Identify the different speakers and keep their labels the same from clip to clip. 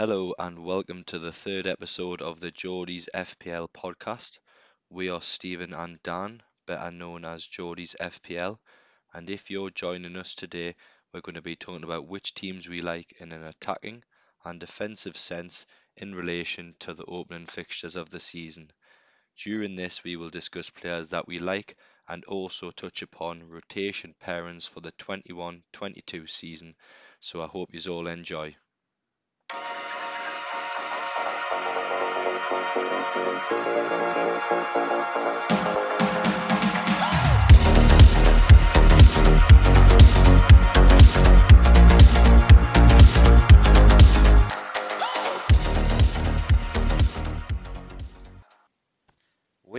Speaker 1: Hello and welcome to the third episode of the Geordie's FPL podcast. We are Stephen and Dan, better known as Geordie's FPL, and if you're joining us today, we're going to be talking about which teams we like in an attacking and defensive sense in relation to the opening fixtures of the season. During this, we will discuss players that we like and also touch upon rotation pairings for the 21 22 season. So I hope you all enjoy. Thank you.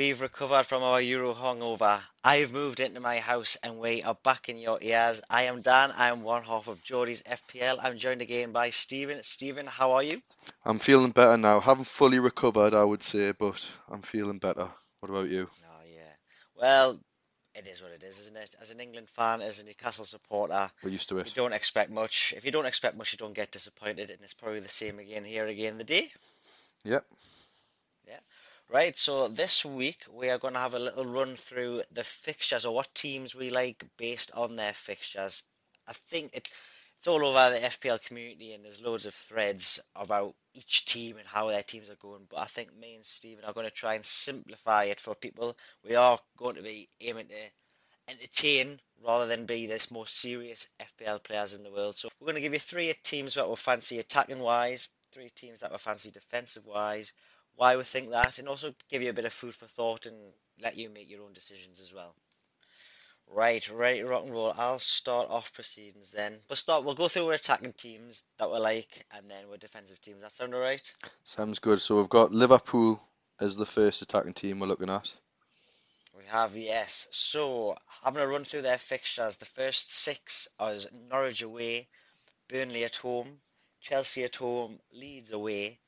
Speaker 2: We've recovered from our Euro hungover. I've moved into my house and we are back in your ears. I am Dan. I am one half of Geordie's FPL. I'm joined again by Stephen. Stephen, how are you?
Speaker 3: I'm feeling better now. Haven't fully recovered, I would say, but I'm feeling better. What about you?
Speaker 2: Oh, yeah. Well, it is what it is, isn't it? As an England fan, as a Newcastle supporter,
Speaker 3: We're used to it.
Speaker 2: you don't expect much. If you don't expect much, you don't get disappointed, and it's probably the same again here again the day.
Speaker 3: Yep.
Speaker 2: Right, so this week we are going to have a little run through the fixtures or what teams we like based on their fixtures. I think it, it's all over the FPL community and there's loads of threads about each team and how their teams are going. But I think me and Stephen are going to try and simplify it for people. We are going to be aiming to entertain rather than be this more serious FPL players in the world. So we're going to give you three teams that we fancy attacking wise, three teams that we fancy defensive wise, why we think that, and also give you a bit of food for thought and let you make your own decisions as well. Right, ready to rock and roll. I'll start off proceedings then. We'll start. We'll go through our attacking teams that we like, and then our defensive teams. That sound alright?
Speaker 3: Sounds good. So we've got Liverpool as the first attacking team we're looking at.
Speaker 2: We have yes. So having a run through their fixtures, the first six are Norwich away, Burnley at home, Chelsea at home, Leeds away,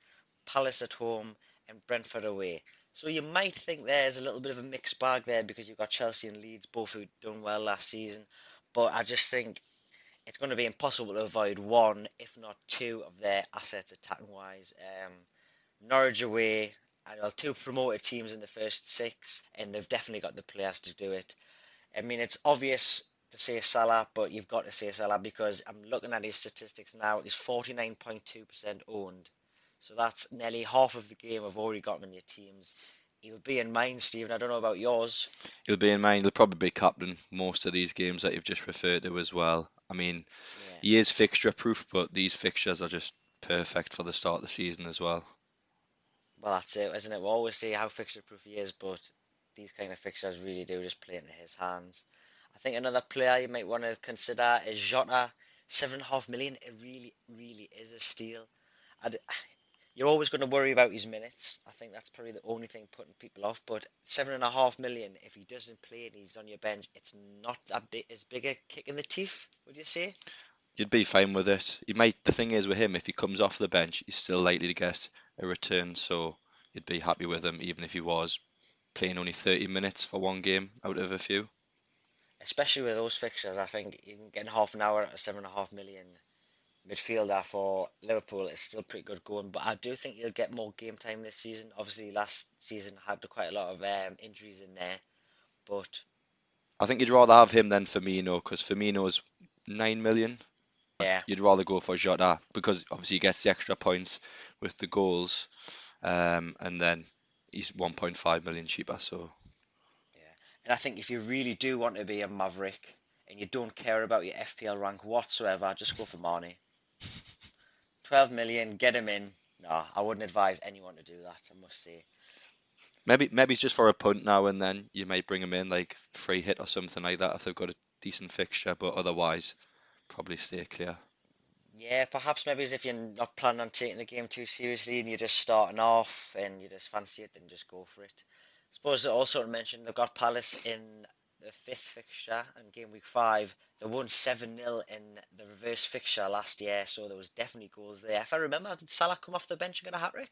Speaker 2: Palace at home, and Brentford away. So you might think there's a little bit of a mixed bag there because you've got Chelsea and Leeds both who done well last season, but I just think it's going to be impossible to avoid one, if not two, of their assets attacking wise. Um, Norwich away, and well, two promoted teams in the first six, and they've definitely got the players to do it. I mean, it's obvious to say Salah, but you've got to say Salah because I'm looking at his statistics now. He's 49.2% owned. So that's nearly half of the game I've already got him in your teams. He would be in mine, Stephen. I don't know about yours.
Speaker 1: He'll be in mind. He'll probably be captain most of these games that you've just referred to as well. I mean,
Speaker 2: Yeah.
Speaker 1: he is fixture proof, but these fixtures are just perfect for the start of the season as well.
Speaker 2: Well, that's it, isn't it? We'll always see how fixture proof he is, but these kind of fixtures really do just play into his hands. I think another player you might want to consider is Jota. Seven and a half million. It really, really is a steal. I'd, you're always going to worry about his minutes. I think that's probably the only thing putting people off. But seven and a half million, if he doesn't play and he's on your bench, it's not that big, as big a kick in the teeth. Would you say?
Speaker 1: You'd be fine with it. He might. The thing is with him, if he comes off the bench, he's still likely to get a return. So you'd be happy with him, even if he was playing only 30 minutes for one game out of a few.
Speaker 2: especially with those fixtures, I think even getting half an hour at seven and a half million midfielder for Liverpool is still pretty good going. But I do think he'll get more game time this season. Obviously, last season had quite a lot of um, injuries in there, but
Speaker 1: I think you'd rather have him than Firmino because Firmino's 9 million.
Speaker 2: yeah,
Speaker 1: You'd rather go for Jota because obviously he gets the extra points with the goals, um, and then he's 1.5 million cheaper. So yeah,
Speaker 2: and I think if you really do want to be a maverick and you don't care about your FPL rank whatsoever, just go for Mané. Twelve million, get him in. No, I wouldn't advise anyone to do that. I must say.
Speaker 1: maybe maybe it's just for a punt now and then. You might bring him in like free hit or something like that if they've got a decent fixture, but otherwise probably stay clear.
Speaker 2: Yeah, perhaps maybe as if you're not planning on taking the game too seriously and you're just starting off and you just fancy it, then just go for it. I suppose also to mention they've got Palace in the fifth fixture and game week five. They won 7 0 in the reverse fixture last year, so there was definitely goals there. If I remember, did Salah come off the bench and get a hat trick?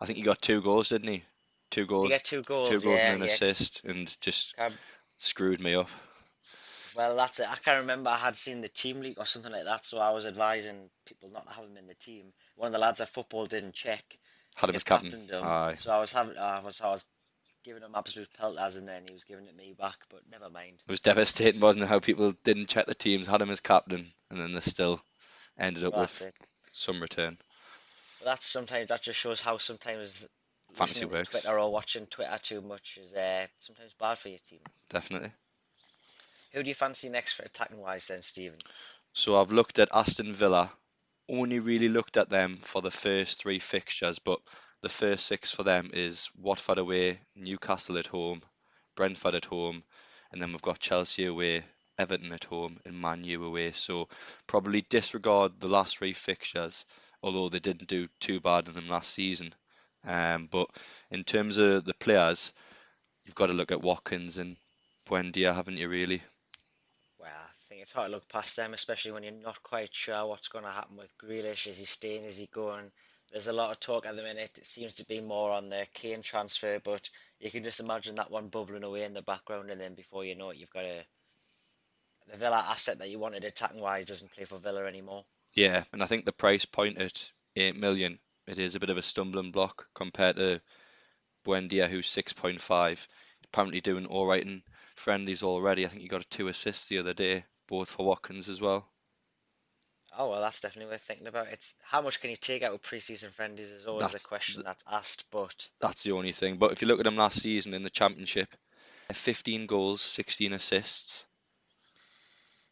Speaker 1: I think he got two goals, didn't he? Two
Speaker 2: Did
Speaker 1: goals,
Speaker 2: he get two goals?
Speaker 1: two goals
Speaker 2: yeah,
Speaker 1: and an
Speaker 2: yeah.
Speaker 1: assist, and just
Speaker 2: Cab-
Speaker 1: screwed me up.
Speaker 2: Well, that's it. I can't remember. I had seen the team leak or something like that, so I was advising people not to have him in the team. One of the lads at football didn't check.
Speaker 1: Had him
Speaker 2: He
Speaker 1: as captain. Aye.
Speaker 2: so I was having, I was, I was giving him absolute pelters, and then he was giving it me back. But never mind.
Speaker 1: It was devastating, wasn't it? How people didn't check the teams, had him as captain, and then they still ended up
Speaker 2: Well,
Speaker 1: with
Speaker 2: it.
Speaker 1: some return.
Speaker 2: But that's sometimes that just shows how sometimes
Speaker 1: Fantasy works.
Speaker 2: Twitter or watching Twitter too much is uh, sometimes bad for your team.
Speaker 1: Definitely.
Speaker 2: Who do you fancy next for attacking wise then, Stephen?
Speaker 1: So I've looked at Aston Villa. Only really looked at them for the first three fixtures, but the first six for them is Watford away, Newcastle at home, Brentford at home, and then we've got Chelsea away, Everton at home, and Man U away. So probably disregard the last three fixtures, although they didn't do too bad in them last season. Um, but in terms of the players, you've got to look at Watkins and Buendia, haven't you? Really?
Speaker 2: Well, I think it's hard to look past them, especially when you're not quite sure what's going to happen with Grealish. Is he staying? Is he going? There's a lot of talk at the minute. It seems to be more on the Kane transfer, but you can just imagine that one bubbling away in the background, and then before you know it, you've got a the Villa asset that you wanted attacking wise doesn't play for Villa anymore.
Speaker 1: Yeah, and I think the price point at eight million, it is a bit of a stumbling block compared to Buendia, who's six point five. Apparently doing all right in friendlies already. I think he got two assists the other day, both for Watkins as well.
Speaker 2: Oh well, that's definitely worth thinking about. It's how much can you take out of preseason friendlies is always
Speaker 1: That's
Speaker 2: a question that's asked, but
Speaker 1: That's the only thing. But if you look at him last season in the championship, uh, 15 goals, 16 assists,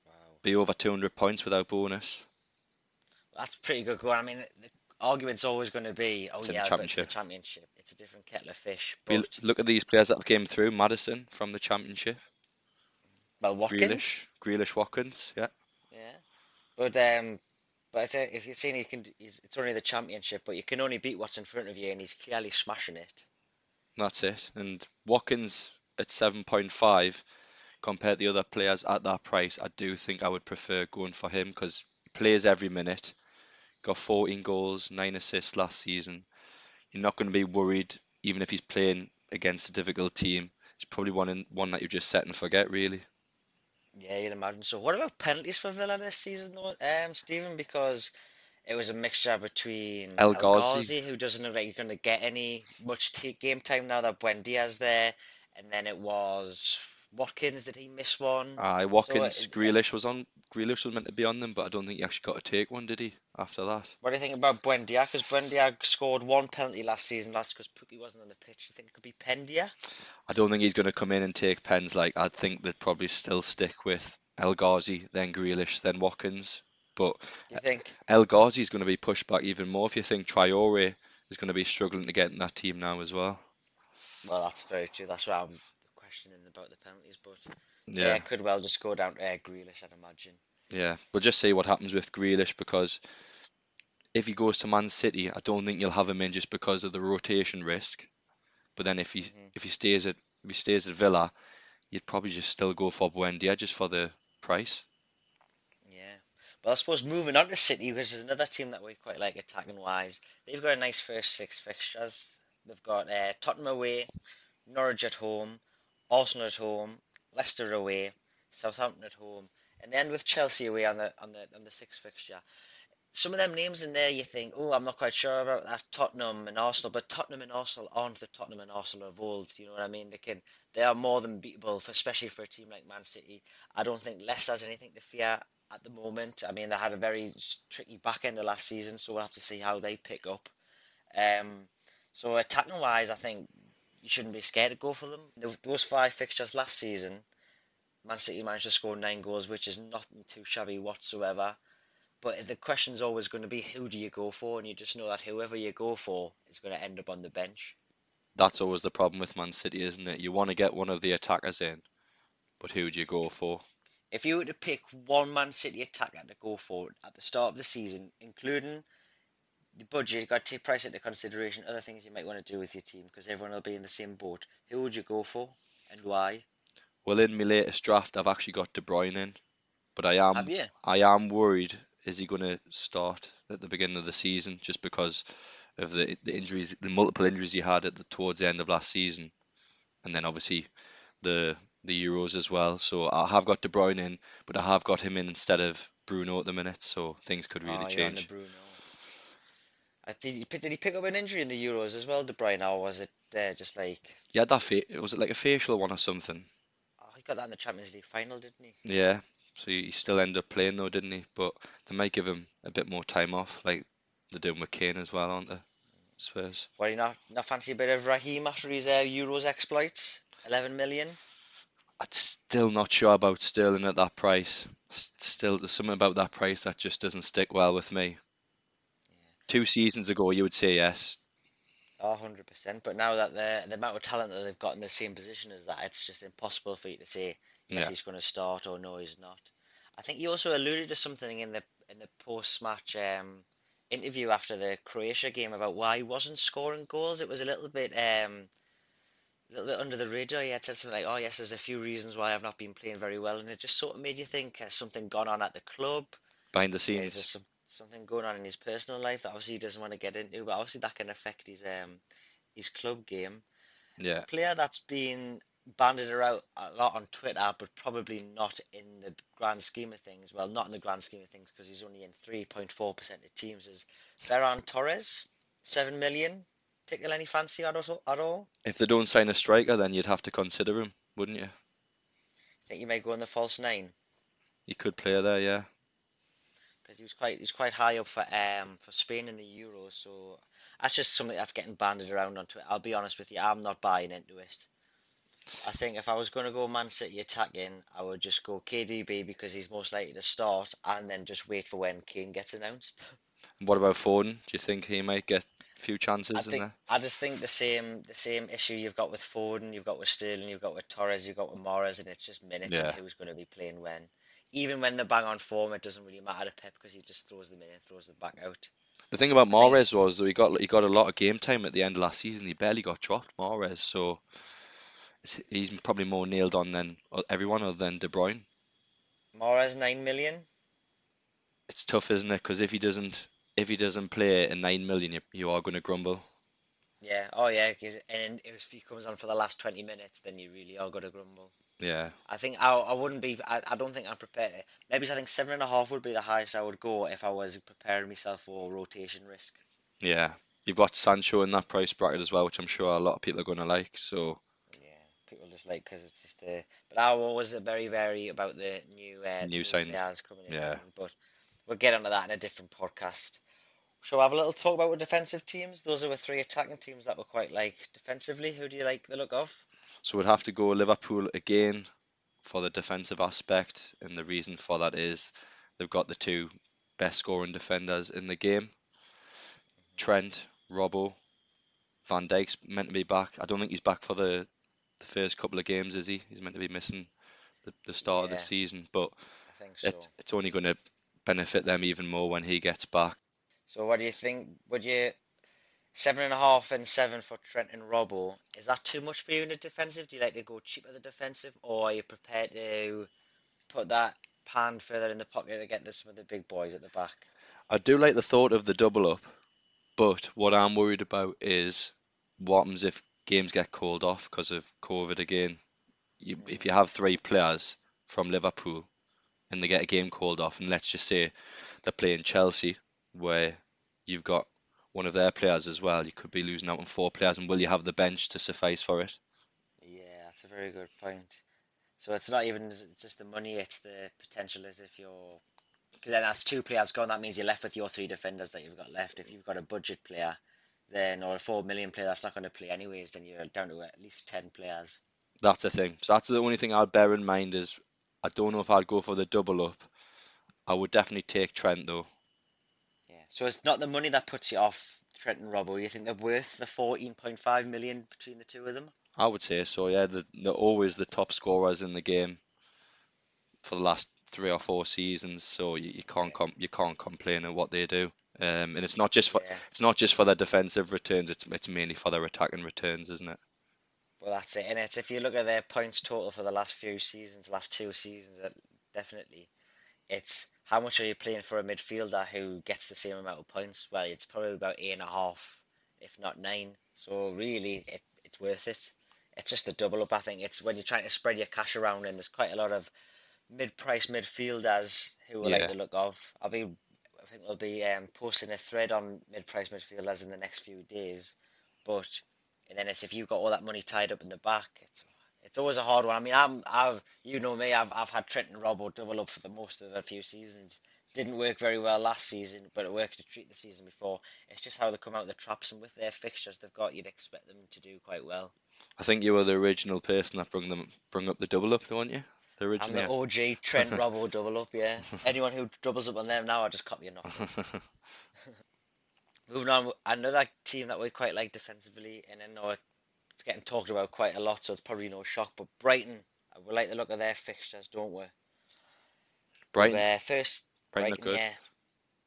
Speaker 2: wow,
Speaker 1: be over 200 points without bonus.
Speaker 2: that's pretty good going. I mean, the argument's always going to be, oh
Speaker 1: It's
Speaker 2: yeah, but it's the
Speaker 1: championship.
Speaker 2: It's a different kettle of fish. But
Speaker 1: look at these players that came through. Maddison from the championship.
Speaker 2: well, Watkins.
Speaker 1: Grealish, Grealish, Watkins. Yeah,
Speaker 2: but um, but I say if you're saying he can, he's, it's only the championship, but you can only beat what's in front of you, and he's clearly smashing it.
Speaker 1: that's it. And Watkins at 7.5 compared to the other players at that price, I do think I would prefer going for him because he plays every minute. Got 14 goals, 9 assists last season. You're not going to be worried even if he's playing against a difficult team. It's probably one in, one that you just set and forget, really.
Speaker 2: Yeah, you'd imagine. So, what about penalties for Villa this season, though, um, Stephen? Because it was a mixture between
Speaker 1: El. Ghazi,
Speaker 2: who doesn't look like he's going to get any much t game time now that Buendia's there, and then it was Watkins. Did he miss one?
Speaker 1: Aye, Watkins, uh,
Speaker 2: it-
Speaker 1: Grealish was on. Grealish was meant to be on them, but I don't think he actually got to take one, did he? After that,
Speaker 2: What do you think about Buendia? Because Buendia scored one penalty last season, last because Pukki wasn't on the pitch. Do you think it could be Buendia?
Speaker 1: I don't think he's going to come in and take pens. Like I think they'd probably still stick with El Ghazi, then Grealish, then Watkins. But
Speaker 2: you think?
Speaker 1: El Ghazi is going to be pushed back even more if you think Traore is going to be struggling to get in that team now as well.
Speaker 2: Well, that's very true. That's why I'm questioning about the penalties, but yeah,
Speaker 1: Yeah,
Speaker 2: could well just go down to uh, Grealish, I'd imagine.
Speaker 1: yeah. we'll just see what happens with Grealish because if he goes to Man City, I don't think you'll have him in just because of the rotation risk. But then if he
Speaker 2: Mhm.
Speaker 1: if he stays at if he stays at Villa, you'd probably just still go for Buendia just for the price.
Speaker 2: Yeah. But I suppose moving on to City, because is another team that we quite like attacking wise, they've got a nice first six fixtures. They've got uh, Tottenham away, Norwich at home, Arsenal at home, Leicester away, Southampton at home, and then with Chelsea away on the on the on the sixth fixture. Some of them names in there, you think, oh, I'm not quite sure about that Tottenham and Arsenal, but Tottenham and Arsenal aren't the Tottenham and Arsenal of old. You know what I mean? They can, they are more than beatable, for, especially for a team like Man City. I don't think Leicester has anything to fear at the moment. I mean, they had a very tricky back end of last season, so we'll have to see how they pick up. Um, so attacking wise, I think you shouldn't be scared to go for them. Th- Those five fixtures last season, Man City managed to score nine goals, which is nothing too shabby whatsoever. But the question's always going to be who do you go for, and you just know that whoever you go for is going to end up on the bench.
Speaker 1: That's always the problem with Man City, isn't it? You want to get one of the attackers in, but who do you go for?
Speaker 2: If you were to pick one Man City attacker to go for at the start of the season, including the budget, you've got to take price into consideration, other things you might want to do with your team, because everyone will be in the same boat. Who would you go for, and why?
Speaker 1: Well, in my latest draft, I've actually got De Bruyne in, but I am I am worried. Is he going to start at the beginning of the season just because of the the injuries, the multiple injuries he had at the towards the end of last season, and then obviously the the Euros as well. So I have got De Bruyne in, but I have got him in instead of Bruno at the minute. So things could really
Speaker 2: Oh, you're on the
Speaker 1: change.
Speaker 2: Uh, did he pick, did he pick up an injury in the Euros as well, De Bruyne, or was it uh, just like
Speaker 1: Yeah, that fa was it like a facial one or something?
Speaker 2: oh, he got that in the Champions League final, didn't he?
Speaker 1: Yeah. So he still ended up playing though, didn't he? But they might give him a bit more time off, like they're doing with Kane as well, aren't they? Spurs.
Speaker 2: Well, you not not fancy a bit of Raheem after his uh, Euros exploits? 11 million.
Speaker 1: I'm still not sure about Sterling at that price. Still, there's something about that price that just doesn't stick well with me. Two seasons ago, you would say yes.
Speaker 2: Oh, 100%. But now that the the amount of talent that they've got in the same position as that, it's just impossible for you to say yes,
Speaker 1: Yeah.
Speaker 2: he's going to start or no, he's not. I think you also alluded to something in the in the post-match um, interview after the Croatia game about why he wasn't scoring goals. It was a little bit um, a little bit under the radar. He had said something like, "Oh yes, there's a few reasons why I've not been playing very well," and it just sort of made you think has something gone on at the club?
Speaker 1: Behind the
Speaker 2: Is there
Speaker 1: scenes.
Speaker 2: some, something going on in his personal life that obviously he doesn't want to get into? But obviously that can affect his um his club game
Speaker 1: Yeah.
Speaker 2: player that's been banded around a lot on Twitter, but probably not in the grand scheme of things. Well, not in the grand scheme of things because he's only in 3.4% of teams. Is Ferran Torres, 7 million? Tickle any fancy at all? At all?
Speaker 1: If they don't sign a striker, then you'd have to consider him, wouldn't you?
Speaker 2: I Think you may go in the false nine?
Speaker 1: He could play there, yeah.
Speaker 2: Because he was quite he was quite high up for um for Spain in the Euros, so that's just something that's getting banded around on Twitter. I'll be honest with you, I'm not buying into it. I think if I was going to go Man City attacking, I would just go KDB because he's most likely to start, and then just wait for when Kane gets announced.
Speaker 1: What about Foden? Do you think he might get a few
Speaker 2: I
Speaker 1: chances in
Speaker 2: think
Speaker 1: there?
Speaker 2: I just think the same the same issue you've got with Foden, you've got with Sterling, you've got with Torres, you've got with Mahrez, and it's just minutes
Speaker 1: Yeah.
Speaker 2: and who's going to be playing when. Even when they're bang on form, it doesn't really matter to Pep because he just throws them in and throws them back out.
Speaker 1: The thing about Mahrez was though he got he got a lot of game time at the end of last season. He barely got dropped, Mahrez, so he's probably more nailed on than everyone other than De Bruyne.
Speaker 2: Mahrez nine million.
Speaker 1: It's tough, isn't it? Because if he doesn't if he doesn't play at nine million, you, you are going to grumble.
Speaker 2: Yeah, oh yeah, 'cause- and if he comes on for the last 20 minutes, then you really are going to grumble.
Speaker 1: Yeah,
Speaker 2: I think I, I wouldn't be, I, I don't think I'm prepared. Maybe I think seven and a half would be the highest I would go if I was preparing myself for rotation risk.
Speaker 1: yeah. You've got Sancho in that price bracket as well, which I'm sure a lot of people are going to like. So
Speaker 2: Yeah, people just like because it's just the. But I was very, very about the new uh,
Speaker 1: New signs.
Speaker 2: players coming in.
Speaker 1: Yeah.
Speaker 2: But we'll get onto that in a different podcast. Shall we have a little talk about our defensive teams? Those are the three attacking teams that were quite like defensively. Who do you like the look of?
Speaker 1: So we'd have to go Liverpool again for the defensive aspect, and the reason for that is they've got the two best scoring defenders in the game. Trent, Robbo, Van Dijk's meant to be back. I don't think he's back for the the first couple of games, is he? He's meant to be missing the, the start of the season, but
Speaker 2: I think so.
Speaker 1: it, it's only going to benefit them even more when he gets back.
Speaker 2: So what do you think? Would you seven and a half and seven for Trent and Robbo? Is that too much for you in the defensive? Do you like to go cheap at the defensive, or are you prepared to put that pan further in the pocket to get some of the big boys at the back?
Speaker 1: I do like the thought of the double up, but what I'm worried about is what happens if games get called off because of COVID again. You, if you have three players from Liverpool and they get a game called off, and let's just say they're playing Chelsea, where you've got one of their players as well, you could be losing out on four players, and will you have the bench to suffice for it?
Speaker 2: Yeah, that's a very good point. So it's not even just the money; it's the potential as if you're. Because then that's two players gone. That means you're left with your three defenders that you've got left. If you've got a budget player, then or a four million player that's not going to play anyways, then you're down to at least ten players.
Speaker 1: That's the thing. So that's the only thing I'd bear in mind is I don't know if I'd go for the double up. I would definitely take Trent though.
Speaker 2: So it's not the money that puts you off Trent and Robbo. You think they're worth the 14.5 million between the two of them?
Speaker 1: I would say so, yeah. The, they're always the top scorers in the game for the last three or four seasons, so you, you can't com you can't complain at what they do. Um, and it's not just for
Speaker 2: Yeah.
Speaker 1: it's not just for their defensive returns. It's it's mainly for their attacking returns, isn't it?
Speaker 2: Well, that's it. And it's if you look at their points total for the last few seasons, last two seasons, definitely, it's how much are you playing for a midfielder who gets the same amount of points? Well, it's probably about eight and a half, if not nine. So really, it, it's worth it. it's just the double up. I think it's when you're trying to spread your cash around, and there's quite a lot of mid-price midfielders who we
Speaker 1: Yeah.
Speaker 2: like the look of. I'll be, I think we'll be um, posting a thread on mid-price midfielders in the next few days. But and then it's if you've got all that money tied up in the back, it's it's always a hard one. I mean, I'm I've you know me, I've I've had Trent and Robbo double up for the most of the few seasons. Didn't work very well last season, but it worked to treat the season before. It's just how they come out of the traps, and with their fixtures they've got, you'd expect them to do quite well.
Speaker 1: I think you were the original person that brought them brung up the double up, weren't you? The original.
Speaker 2: I'm the OG Trent Robbo double up, yeah. Anyone who doubles up on them now, I just copy and knock. Moving on, another team that we quite like defensively, and I know it's getting talked about quite a lot, so it's probably no shock. But Brighton, uh, we like the look of their fixtures, don't we?
Speaker 1: Brighton,
Speaker 2: Their first
Speaker 1: Brighton
Speaker 2: Brighton,
Speaker 1: good.
Speaker 2: yeah,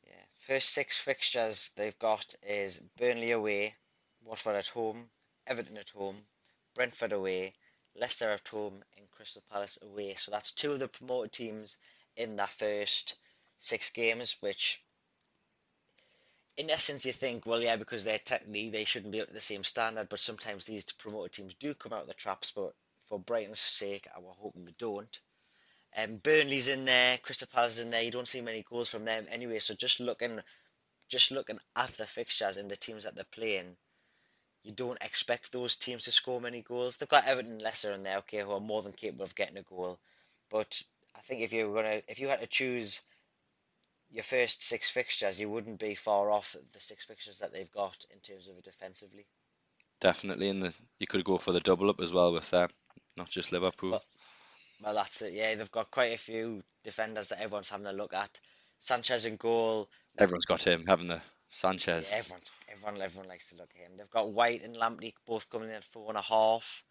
Speaker 2: yeah. First six fixtures they've got is Burnley away, Watford at home, Everton at home, Brentford away, Leicester at home, and Crystal Palace away. So that's two of the promoted teams in that first six games, which in essence you think, well, yeah, because they're technically they shouldn't be up to the same standard, but sometimes these promoted teams do come out of the traps. But for Brighton's sake, I will hoping they don't. Um, Burnley's in there, Crystal Palace in there. You don't see many goals from them anyway. So just looking, just looking at the fixtures and the teams that they're playing, you don't expect those teams to score many goals. They've got Everton, Leicester in there, okay, who are more than capable of getting a goal. But I think if you were gonna, if you had to choose your first six fixtures, you wouldn't be far off the six fixtures that they've got in terms of defensively.
Speaker 1: Definitely, and the you could go for the double up as well with them, not just Liverpool.
Speaker 2: Well, Well, that's it. Yeah, they've got quite a few defenders that everyone's having a look at. Sanchez in goal.
Speaker 1: Everyone's got him, haven't they?
Speaker 2: Yeah,
Speaker 1: Sanchez.
Speaker 2: everyone's everyone everyone likes to look at him. They've got White and Lamptey both coming in at four and a half.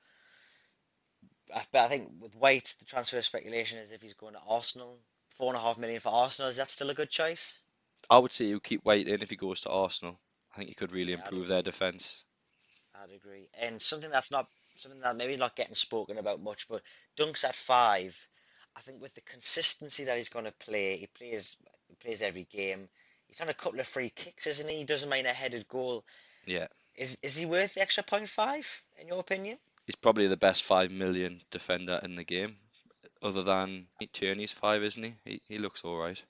Speaker 2: I, but I think with White, the transfer speculation is if he's going to Arsenal, four and a half million for Arsenal. Is that still a good choice?
Speaker 1: I would say you keep waiting if he goes to Arsenal. I think he could really
Speaker 2: Yeah,
Speaker 1: improve their defence.
Speaker 2: I'd agree. And something that's not something that maybe not getting spoken about much, but Dunk's at five. I think with the consistency that he's going to play, he plays he plays every game. He's on a couple of free kicks, isn't he? He doesn't mind a headed goal.
Speaker 1: Yeah,
Speaker 2: Is is he worth the extra point five in your opinion?
Speaker 1: he's probably the best five million defender in the game, other than Tierney's five, isn't he? He he looks all right.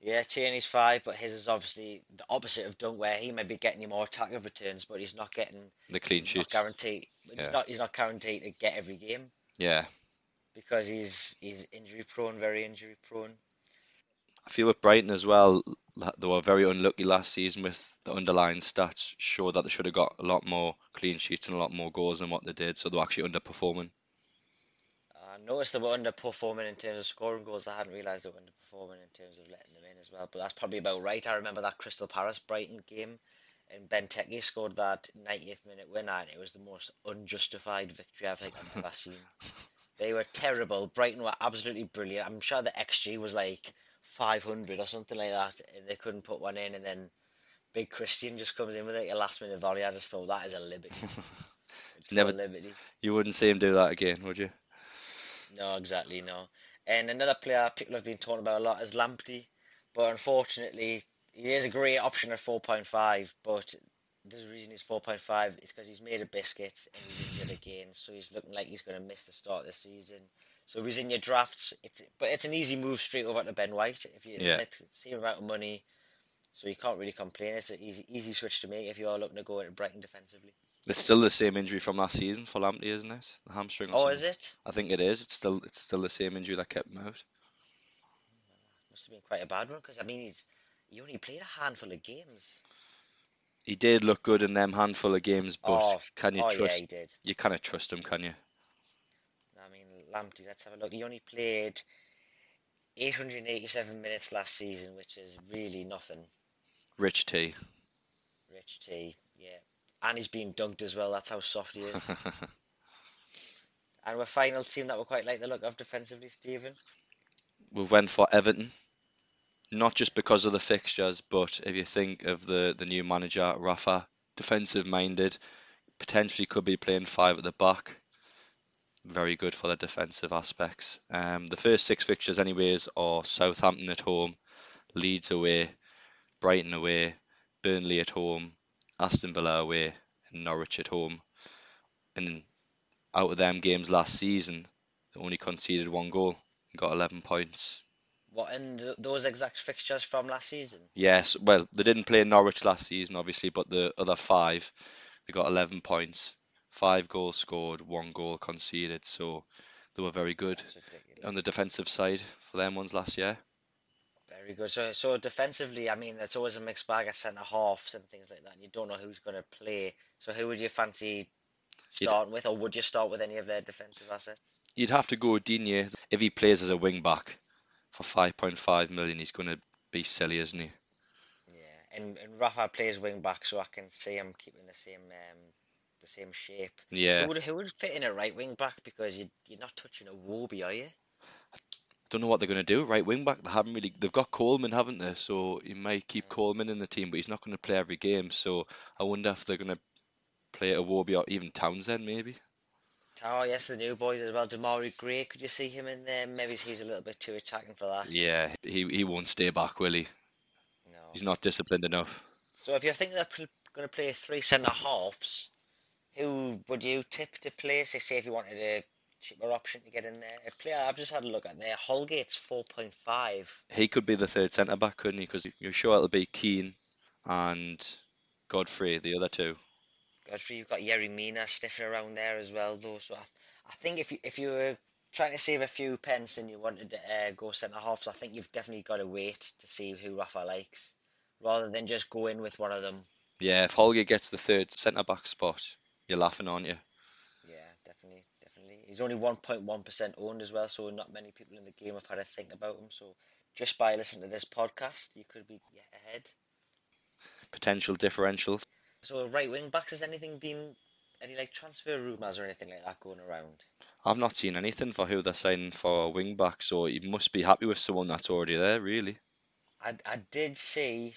Speaker 2: Yeah, Tierney's five, but his is obviously the opposite of Dunk, where he may be getting you more attacking returns, but he's not getting
Speaker 1: The clean
Speaker 2: not guaranteed.
Speaker 1: Yeah.
Speaker 2: He's not he's not guaranteed to get every game
Speaker 1: Yeah,
Speaker 2: because he's he's injury prone, very injury prone.
Speaker 1: I feel with Brighton as well, they were very unlucky last season with the underlying stats show that they should have got a lot more clean sheets and a lot more goals than what they did, so they were actually underperforming.
Speaker 2: I noticed they were underperforming in terms of scoring goals. I hadn't realised they were underperforming in terms of letting them in as well. But that's probably about right. I remember that Crystal Palace Brighton game, and Benteke scored that 90th minute winner, and it was the most unjustified victory I think I've ever seen. They were terrible. Brighton were absolutely brilliant. I'm sure the XG was like 500 or something like that, and they couldn't put one in. And then Big Christian just comes in with like a last minute volley. I just thought that is a liberty.
Speaker 1: Never-
Speaker 2: liberty.
Speaker 1: You wouldn't see him do that again, would you?
Speaker 2: No, exactly, no. And another player people have been talking about a lot is Lamptey, but unfortunately, he is a great option at 4.5, but the reason he's 4.5 is because he's made of biscuits and he's injured again, so he's looking like he's going to miss the start of the season. So if he's in your drafts, it's but it's an easy move straight over to Ben White if you
Speaker 1: Yeah.
Speaker 2: same amount of money, so you can't really complain. It's an easy easy switch to make if you are looking to go into Brighton defensively.
Speaker 1: It's still the same injury from last season for Lamptey, isn't it? The hamstring
Speaker 2: Oh,
Speaker 1: something.
Speaker 2: is it?
Speaker 1: I think it is. It's still it's still the same injury that kept him out.
Speaker 2: Must have been quite a bad one because I mean he's he only played a handful of games.
Speaker 1: He did look good in them handful of games, but
Speaker 2: Oh,
Speaker 1: can you
Speaker 2: oh yeah,
Speaker 1: trust?
Speaker 2: he did.
Speaker 1: You cannot trust him, can you?
Speaker 2: I mean, Lamptey, let's have a look. He only played 887 minutes last season, which is really nothing.
Speaker 1: Rich T.
Speaker 2: Rich T, yeah. And he's been dunked as well. That's how soft he is. and we're final team that we quite like the look of defensively, Stephen.
Speaker 1: we went for Everton, not just because of the fixtures, but if you think of the the new manager Rafa, defensive minded, potentially could be playing five at the back. Very good for the defensive aspects. Um, the first six fixtures, anyways, are Southampton at home, Leeds away, Brighton away, Burnley at home, Aston Villa away, and Norwich at home. And out of them games last season, they only conceded one goal and got 11 points.
Speaker 2: What in th those exact fixtures from last season?
Speaker 1: Yes, well, they didn't play Norwich last season, obviously, but the other five, they got 11 points, five goals scored, one goal conceded. So they were very good on the defensive side for them ones last year.
Speaker 2: Very good. So, so defensively, I mean, there's always a mixed bag at centre halves and things like that. And you don't know who's going to play. So, who would you fancy starting with, or would you start with any of their defensive assets?
Speaker 1: You'd have to go Digne. If he plays as a wing back for 5.5 million, he's going to be silly, isn't he?
Speaker 2: Yeah, and and Rafa plays wing back, so I can see him keeping the same um the same shape.
Speaker 1: Yeah.
Speaker 2: Who would who would fit in a right wing back because you you're not touching Iwobi, are you?
Speaker 1: Don't know what they're going to do. Right wing back, they haven't really. They've got Coleman, haven't they? So you might keep. Coleman in the team, but he's not going to play every game. So I wonder if they're going to play Iwobi or even Townsend, maybe.
Speaker 2: Oh yes, the new boys as well. Demarai Gray, could you see him in there? Maybe he's a little bit too attacking for that.
Speaker 1: Yeah, he he won't stay back, will he?
Speaker 2: No.
Speaker 1: He's not disciplined enough.
Speaker 2: So if you're thinking they're going to play three centre halves, who would you tip to play? Say, say if you wanted a cheaper option to get in there, a player I've just had a look at there. Holgate's four point five.
Speaker 1: He could be the third centre back, couldn't he? Because you're sure it'll be Keane and Godfrey, the other two.
Speaker 2: Godfrey, you've got Yerry Mina sniffing around there as well, though. So I, I think if you if you were trying to save a few pence and you wanted to uh, go centre halves, I think you've definitely got to wait to see who Rafa likes, rather than just go in with one of them.
Speaker 1: Yeah, if Holgate gets the third centre back spot, you're laughing, aren't you?
Speaker 2: Yeah, definitely, definitely. He's only 1.1% owned as well, so not many people in the game have had a think about him. So just by listening to this podcast, you could be ahead.
Speaker 1: Potential differential.
Speaker 2: So right wing backs, has anything been any like transfer rumours or anything like that going around?
Speaker 1: I've not seen anything for who they're signing for a wing back, so you must be happy with someone that's already there, really.
Speaker 2: I, I did see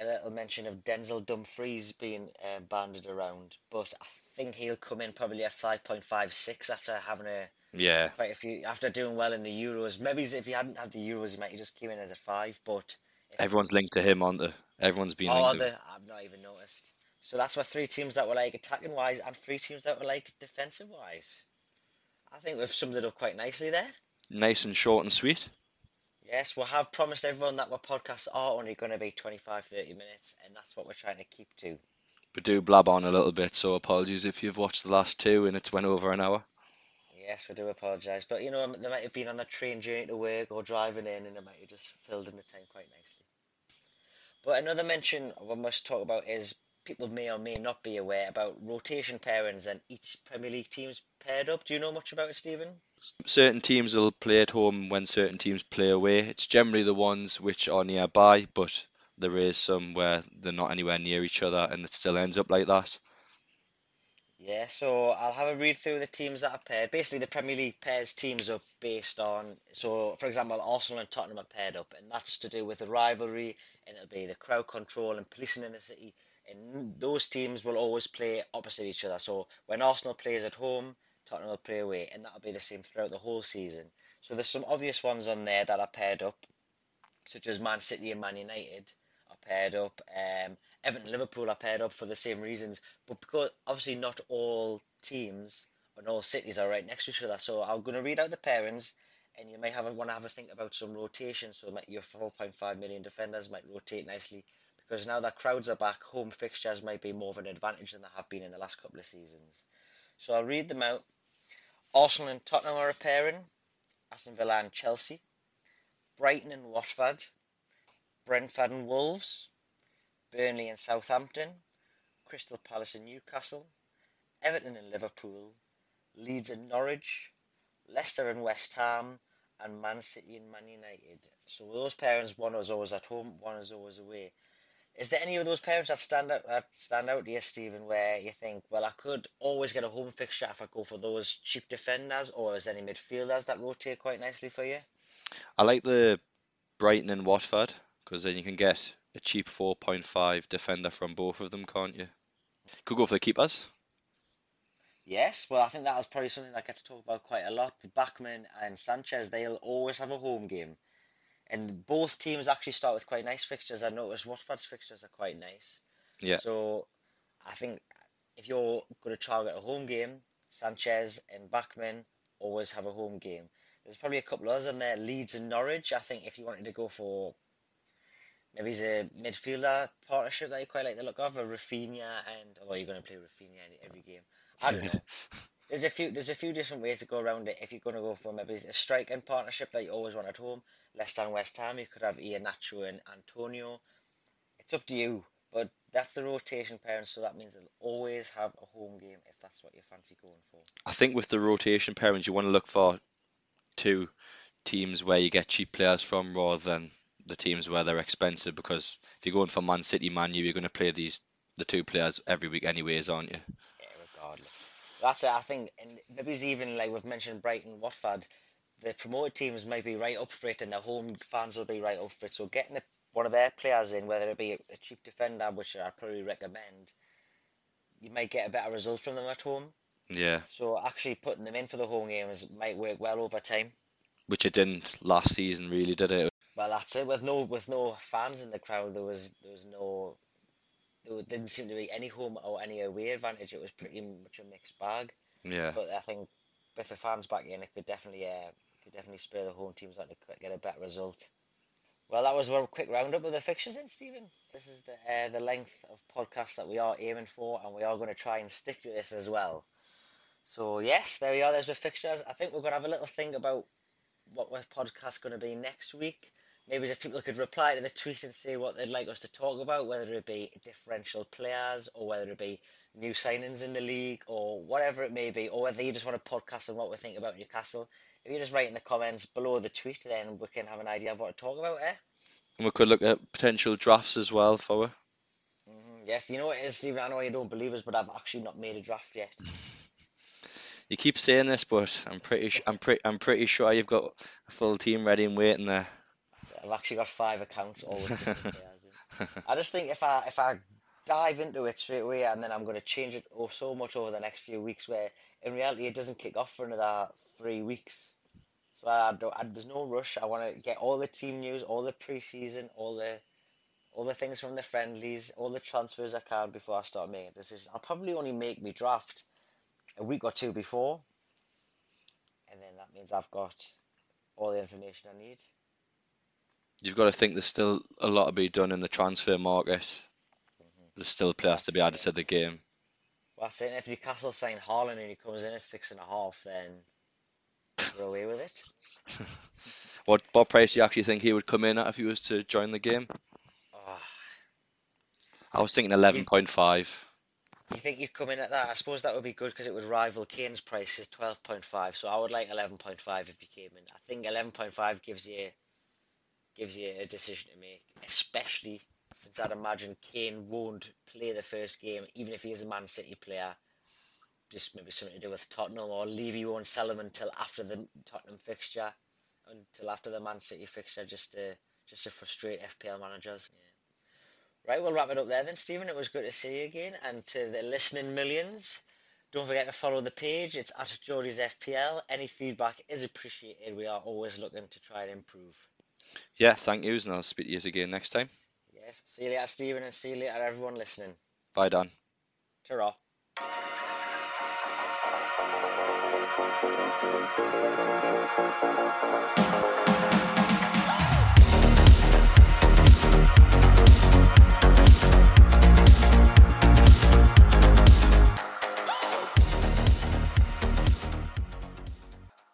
Speaker 2: a little mention of Denzel Dumfries being uh, banded around, but I think he'll come in probably at 5.56 after having a
Speaker 1: Yeah,
Speaker 2: quite a few after doing well in the Euros. Maybe if he hadn't had the Euros, he might have just came in as a five. But
Speaker 1: everyone's linked to him, aren't they? Everyone's been
Speaker 2: Oh,
Speaker 1: linked
Speaker 2: the. I've not even noticed. So that's what three teams that were like attacking wise and three teams that were like defensive wise. I think we've summed it up quite nicely there.
Speaker 1: Nice and short and sweet.
Speaker 2: Yes, we have promised everyone that our podcasts are only going to be 25, 30 minutes, and that's what we're trying to keep to.
Speaker 1: We do blab on a little bit, so apologies if you've watched the last two and it's went over an hour.
Speaker 2: Yes, we do apologise, but you know, um, they might have been on the train journey to work or driving in, and they might have just filled in the time quite nicely. But another mention we must talk about is people may or may not be aware about rotation pairings and each Premier League team's paired up. Do you know much about it, Stephen?
Speaker 1: Certain teams will play at home when certain teams play away. It's generally the ones which are nearby, but there is some where they're not anywhere near each other and it still ends up like that.
Speaker 2: Yeah, so I'll have a read through the teams that are paired. Basically, the Premier League pairs teams up based on, so for example, Arsenal and Tottenham are paired up, and that's to do with the rivalry, and it'll be the crowd control and policing in the city. And those teams will always play opposite each other. So when Arsenal plays at home, Tottenham will play away, and that'll be the same throughout the whole season. So there's some obvious ones on there that are paired up, such as Man City and Man United paired up. Um, Everton Liverpool are paired up for the same reasons, but because obviously not all teams and all cities are right next to each other. So I'm going to read out the pairings, and you may have want to have a think about some rotation. So your 4.5 million defenders might rotate nicely because now that crowds are back, home fixtures might be more of an advantage than they have been in the last couple of seasons. So I'll read them out. Arsenal and Tottenham are a pairing. Aston Villa and Chelsea. Brighton and Watford. Brentford and Wolves. Burnley and Southampton. Crystal Palace and Newcastle. Everton and Liverpool. Leeds and Norwich. Leicester and West Ham. And Man City and Man United. So those pairings, one is always at home, one is always away. Is there any of those pairings that stand out that stand out to you, Stephen, where you think, well, I could always get a home fixture if I go for those cheap defenders, or is there any midfielders that rotate quite nicely for you?
Speaker 1: I like the Brighton and Watford because then you can get a cheap 4.5 defender from both of them, can't you? Could go for the keepers.
Speaker 2: Yes, well, I think that was probably something that gets talked about quite a lot. The Bachmann and Sanchez, they'll always have a home game. And both teams actually start with quite nice fixtures. I noticed Watford's fixtures are quite nice.
Speaker 1: Yeah.
Speaker 2: So I think if you're going to target a home game, Sanchez, and Bachmann always have a home game. There's probably a couple others in there. Leeds and Norwich. I think if you wanted to go for maybe it's a midfielder partnership that you quite like the look of, a Raphinha and although you're going to play Raphinha in every game. I don't know. There's a few there's a few different ways to go around it. If you're going to go for maybe a striking partnership that you always want at home, Leicester and West Ham, you could have Iheanacho and Antonio. It's up to you, but that's the rotation parents, so that means they'll always have a home game if that's what you fancy going for.
Speaker 1: I think with the rotation pairings, you want to look for two teams where you get cheap players from rather than the teams where they're expensive because if you're going for Man City, Man U, you're going to play these the two players every week anyways, aren't you?
Speaker 2: Yeah, regardless. That's it. I think, and maybe it's even like we've mentioned Brighton, Watford. The promoted teams might be right up for it, and the home fans will be right up for it. So getting a, one of their players in, whether it be a, a cheap defender, which I'd probably recommend, you might get a better result from them at home.
Speaker 1: Yeah,
Speaker 2: So actually putting them in for the home games might work well over time.
Speaker 1: which it didn't last season, really, did it?
Speaker 2: Well, that's it. With no with no fans in the crowd, there was there was no there didn't seem to be any home or any away advantage. It was pretty much a mixed bag.
Speaker 1: Yeah,
Speaker 2: But I think with the fans back in, it could definitely uh, could definitely spur the home teams on to get a better result. Well, that was a quick roundup of the fixtures, then, Stephen. This is the uh, the length of podcast that we are aiming for, and we are going to try and stick to this as well. So yes, there we are. There's the fixtures. I think we're going to have a little think about what our podcast's going to be next week. Maybe if people could reply to the tweet and say what they'd like us to talk about, whether it be differential players or whether it be new signings in the league or whatever it may be, or whether you just want a podcast on what we think about Newcastle. If you just write in the comments below the tweet, then we can have an idea of what to talk about, eh?
Speaker 1: and we could look at potential drafts as well for it.
Speaker 2: hmm Yes, you know what it is, Stephen. I know you don't believe us, but I've actually not made a draft yet.
Speaker 1: You keep saying this, but I'm pretty, sh- I'm pretty, I'm pretty sure you've got a full team ready and waiting there.
Speaker 2: I've actually got five accounts, all with different players in. I just think if I if I dive into it straight away and then I'm going to change it oh, so much over the next few weeks, where in reality it doesn't kick off for another three weeks. So I don't, I, there's no rush. I want to get all the team news, all the preseason, all the all the things from the friendlies, all the transfers I can before I start making a decision. I'll probably only make me draft a week or two before, and then that means I've got all the information I need.
Speaker 1: You've got to think there's still a lot to be done in the transfer market. Mm-hmm. There's still players to be added to the game.
Speaker 2: Well, that's it. If Newcastle sign Haaland and he comes in at six and a half, then we're away with it.
Speaker 1: What what price do you actually think he would come in at if he was to join the game?
Speaker 2: Oh,
Speaker 1: I was thinking 11.5.
Speaker 2: you think you'd come in at that? I suppose that would be good because it would rival Kane's price is twelve point five. So I would like eleven point five if you came in. I think eleven point five gives you gives you a decision to make, especially since I'd imagine Kane won't play the first game, even if he is a Man City player. Just maybe something to do with Tottenham, or Levy won't sell him until after the Tottenham fixture, until after the Man City fixture, just to just to frustrate FPL managers. Yeah. Right, we'll wrap it up there then, Stephen. It was good to see you again, and to the listening millions. Don't forget to follow the page. It's at Geordie's FPL. Any feedback is appreciated. We are always looking to try and improve.
Speaker 1: Yeah, thank yous, and I'll speak to you again next time.
Speaker 2: Yes. See you later, Stephen, and see you later, everyone listening.
Speaker 1: Bye, Dan.
Speaker 2: Ta-ra.